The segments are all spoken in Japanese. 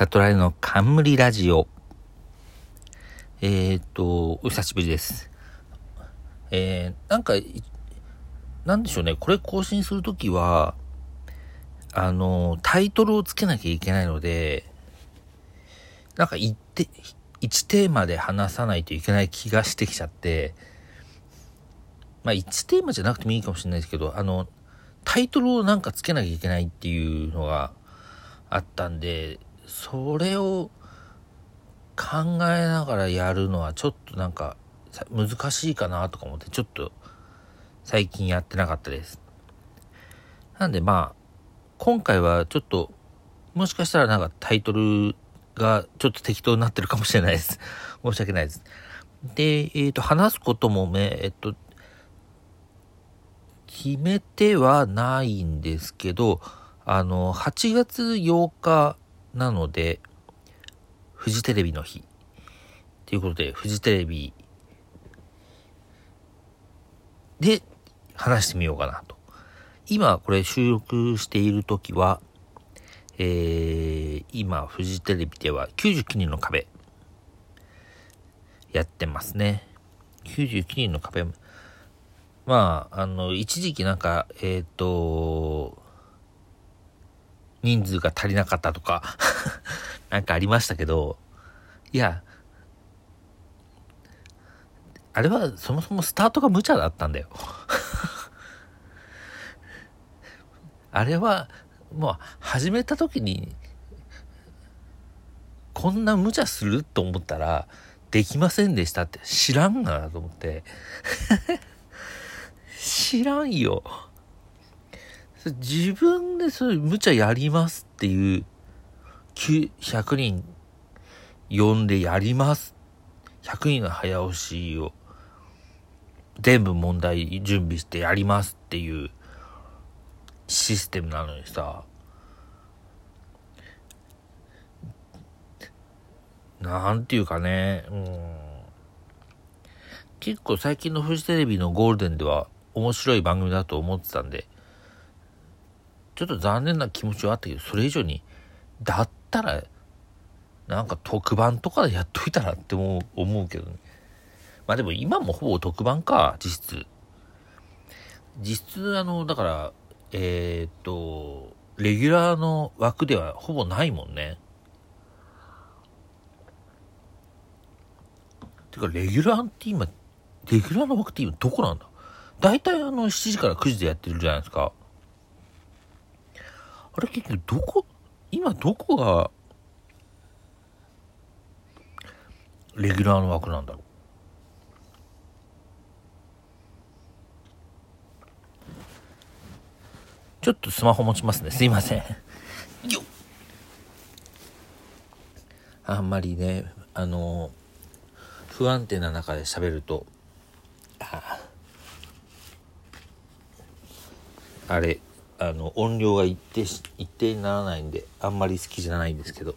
サトライの冠ラジオ。えー、っと、お久しぶりです。えー、なんか、なんでしょうね、これ更新するときは、あの、タイトルをつけなきゃいけないので、なんか一て、1テーマで話さないといけない気がしてきちゃって、まあ1テーマじゃなくてもいいかもしれないですけど、あの、タイトルをなんかつけなきゃいけないっていうのがあったんで、それを考えながらやるのはちょっとなんか難しいかなとか思ってちょっと最近やってなかったです。なんでまあ、今回はちょっともしかしたらなんかタイトルがちょっと適当になってるかもしれないです。申し訳ないです。で、えっ、ー、と、話すこともね、えっと、決めてはないんですけど、あの、8月8日なので、フジテレビの日。ということで、フジテレビで話してみようかなと。今これ収録している時は、えー、今フジテレビでは99人の壁やってますね。99人の壁。まあ、あの、一時期なんか、えっ、ー、と、人数が足りなかったとか なんかありましたけど、いや、あれはそもそもスタートが無茶だったんだよ あれは、もう始めた時に、こんな無茶すると思ったら、できませんでしたって知らんがなと思って 知らんよ。自分でそういう無茶やりますっていう100人呼んでやります。100人の早押しを全部問題準備してやりますっていうシステムなのにさ、なんていうかね、うん。結構最近のフジテレビのゴールデンでは面白い番組だと思ってたんで、ちょっと残念な気持ちはあったけど、それ以上に、だったら、なんか特番とかでやっといたらって思う思うけどね。まあでも今もほぼ特番か、実質。実質、あの、だから、えー、っと、レギュラーの枠ではほぼないもんね。てか、レギュラーって今、レギュラーの枠って今どこなんだ？大体あの7時から9時でやってるじゃないですか。あれ結局どこ、今どこが、レギュラーの枠なんだろう？ちょっとスマホ持ちますね。すいません。よあんまりね、あの、不安定な中で喋ると、ああれ、あの、音量が一定、一定にならないんで、あんまり好きじゃないんですけど。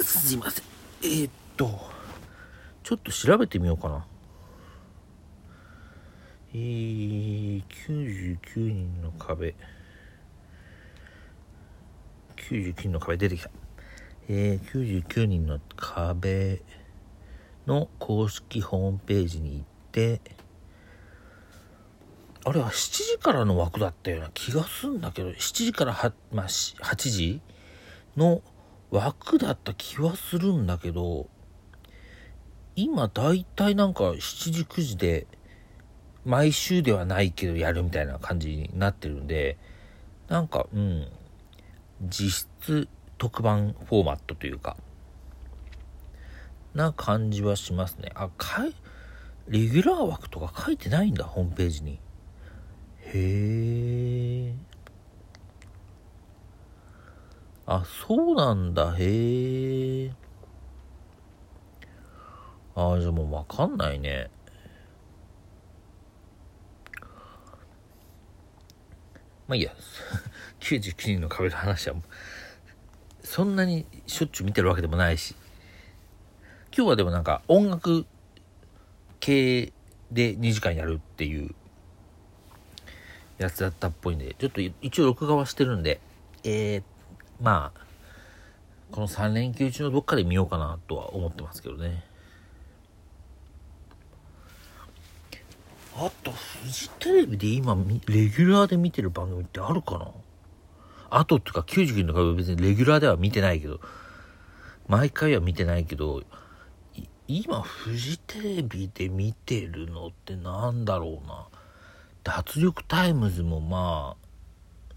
すいません。えー、っと、ちょっと調べてみようかな。えー、99人の壁。99人の壁出てきた。えー、99人の壁の公式ホームページに行って、あれは7時からの枠だったような気がすんだけど、7時からは、まあ、8時の枠だった気はするんだけど、今だいたいなんか7時9時で、毎週ではないけどやるみたいな感じになってるんで、なんか、うん、実質特番フォーマットというか、な感じはしますね。あ、かい、レギュラー枠とか書いてないんだ、ホームページに。へえ。あ、そうなんだ。へえ。あ、じゃあもうわかんないね。まあいいや。99人の壁の話は、そんなにしょっちゅう見てるわけでもないし。今日はでもなんか音楽系で2時間やるっていうやつだったっぽいんで、ちょっと一応録画はしてるんで、えー、まあ、この3連休中のどっかで見ようかなとは思ってますけどね。あと、フジテレビで今、レギュラーで見てる番組ってあるかな？あとっていうか、99のか別にレギュラーでは見てないけど、毎回は見てないけど、今、フジテレビで見てるのってなんだろうな？脱力タイムズもまあ、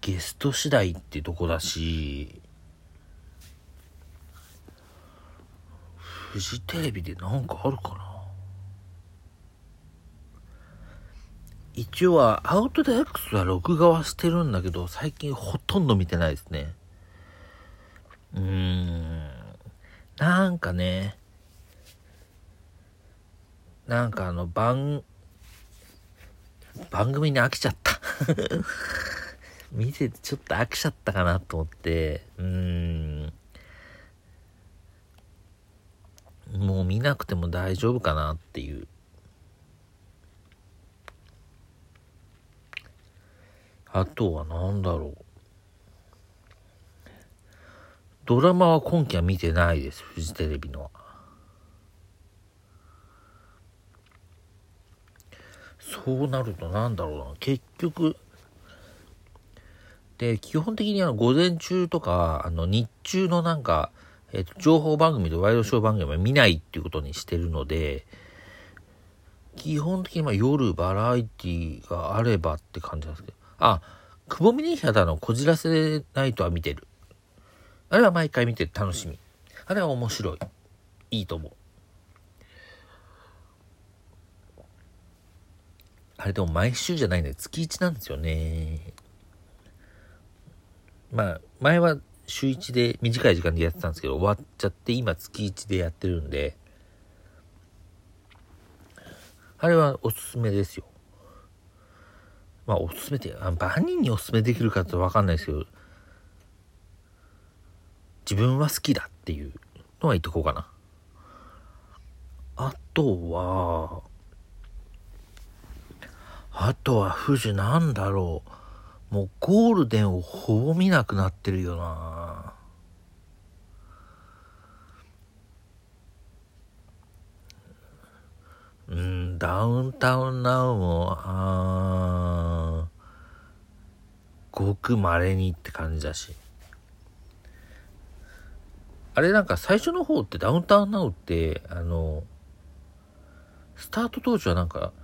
ゲスト次第ってとこだし、フジテレビでなんかあるかな一応はアウトデ X は録画はしてるんだけど、最近ほとんど見てないですね。うーん。なんかね、なんかあの番、番組に飽きちゃった 見ててちょっと飽きちゃったかなと思って、うん。もう見なくても大丈夫かなっていう。あとは何だろう。ドラマは今期は見てないです。フジテレビのは。そうなるとなんだろうな。結局、で、基本的にあの、午前中とか、あの、日中のなんか、えっ、と、情報番組とワイドショー番組は見ないっていうことにしてるので、基本的にま夜バラエティがあればって感じなんですけど、あ、久保峰ヒャダのこじらせないとは見てる。あれは毎回見て楽しみ。あれは面白い。いいと思う。あれでも毎週じゃないんで月1なんですよね。まあ、前は週1で短い時間でやってたんですけど、終わっちゃって今月1でやってるんで、あれはおすすめですよ。まあ、おすすめって、あ万人におすすめできるかってわかんないですけど、自分は好きだっていうのは言っとこうかな。あとは、あとは富士なんだろう。もうゴールデンをほぼ見なくなってるよな。うん、ダウンタウンナウも、あごく稀にって感じだし。あれなんか最初の方ってダウンタウンナウって、あの、スタート当時はなんか、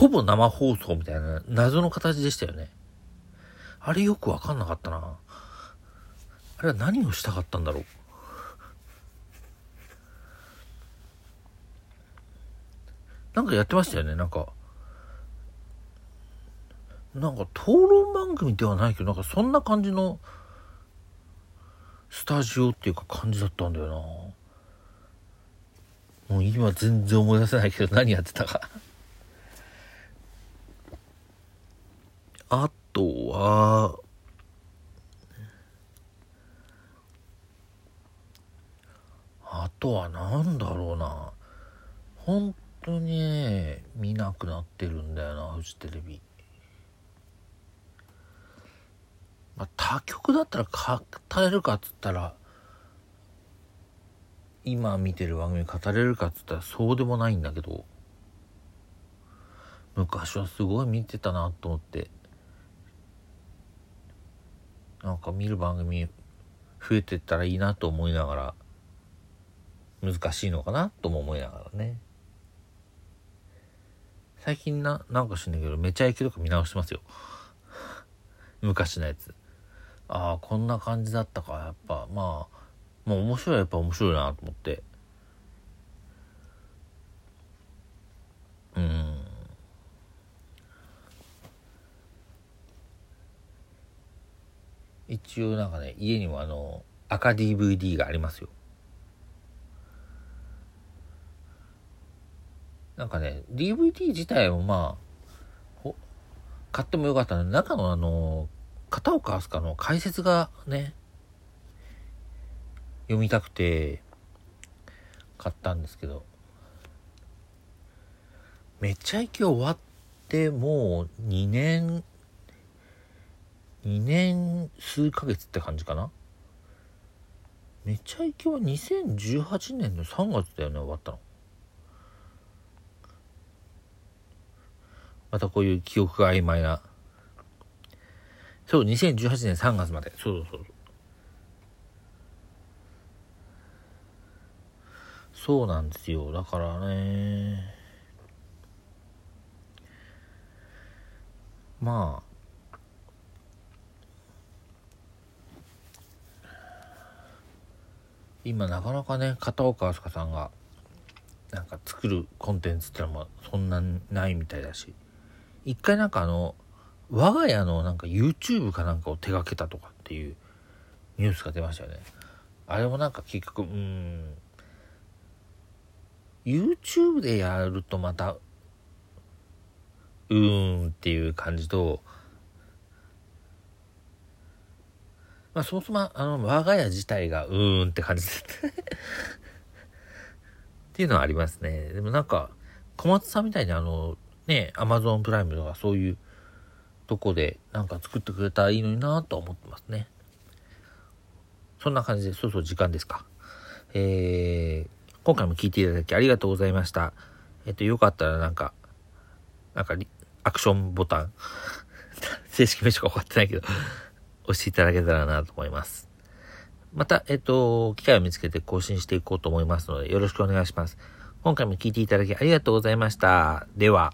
ほぼ生放送みたいな謎の形でしたよね。あれよくわかんなかったな。あれは何をしたかったんだろう。なんかやってましたよね、なんか。なんか討論番組ではないけど、なんかそんな感じのスタジオっていうか感じだったんだよな。もう今全然思い出せないけど何やってたかあとは、あとは何だろうな。本当にね、見なくなってるんだよな、フジテレビ。まあ、他局だったら語れるかっつったら、今見てる番組語れるかっつったらそうでもないんだけど、昔はすごい見てたなと思って、なんか見る番組増えてったらいいなと思いながら、難しいのかなとも思いながらね。最近な、なんか知んないけど、めちゃイケとか見直してますよ。昔のやつ。ああ、こんな感じだったか。やっぱ、まあ、まあ面白いやっぱ面白いなと思って。うん。一応なんかね、家にもあの、赤 DVD がありますよ。なんかね、DVD 自体もまあ、買ってもよかったので、中のあの、片岡飛鳥の解説がね、読みたくて、買ったんですけど、めっちゃ息終わってもう2年、2年数ヶ月って感じかな？めちゃイケは2018年の3月だよね、終わったの。またこういう記憶が曖昧な。そう、2018年3月まで。そうそうそう。そうなんですよ。だからね。まあ。今なかなかね、片岡飛鳥さんが、なんか作るコンテンツってのもそんなないみたいだし。一回なんかあの、我が家のなんか YouTube かなんかを手掛けたとかっていうニュースが出ましたよね。あれもなんか結局、うん、YouTube でやるとまた、うーんっていう感じと、まあそもそもあの我が家自体がうーんって感じです っていうのはありますね。でもなんか、小松さんみたいにあの、ね、アマゾンプライムとかそういうとこでなんか作ってくれたらいいのになと思ってますね。そんな感じで、そうそう時間ですか。えー、今回も聞いていただきありがとうございました。えっと、よかったらなんか、なんかアクションボタン正式名称が分かってないけど押していただけたらなと思います。また、えっと、機会を見つけて更新していこうと思いますので、よろしくお願いします。今回も聞いていただきありがとうございました。では。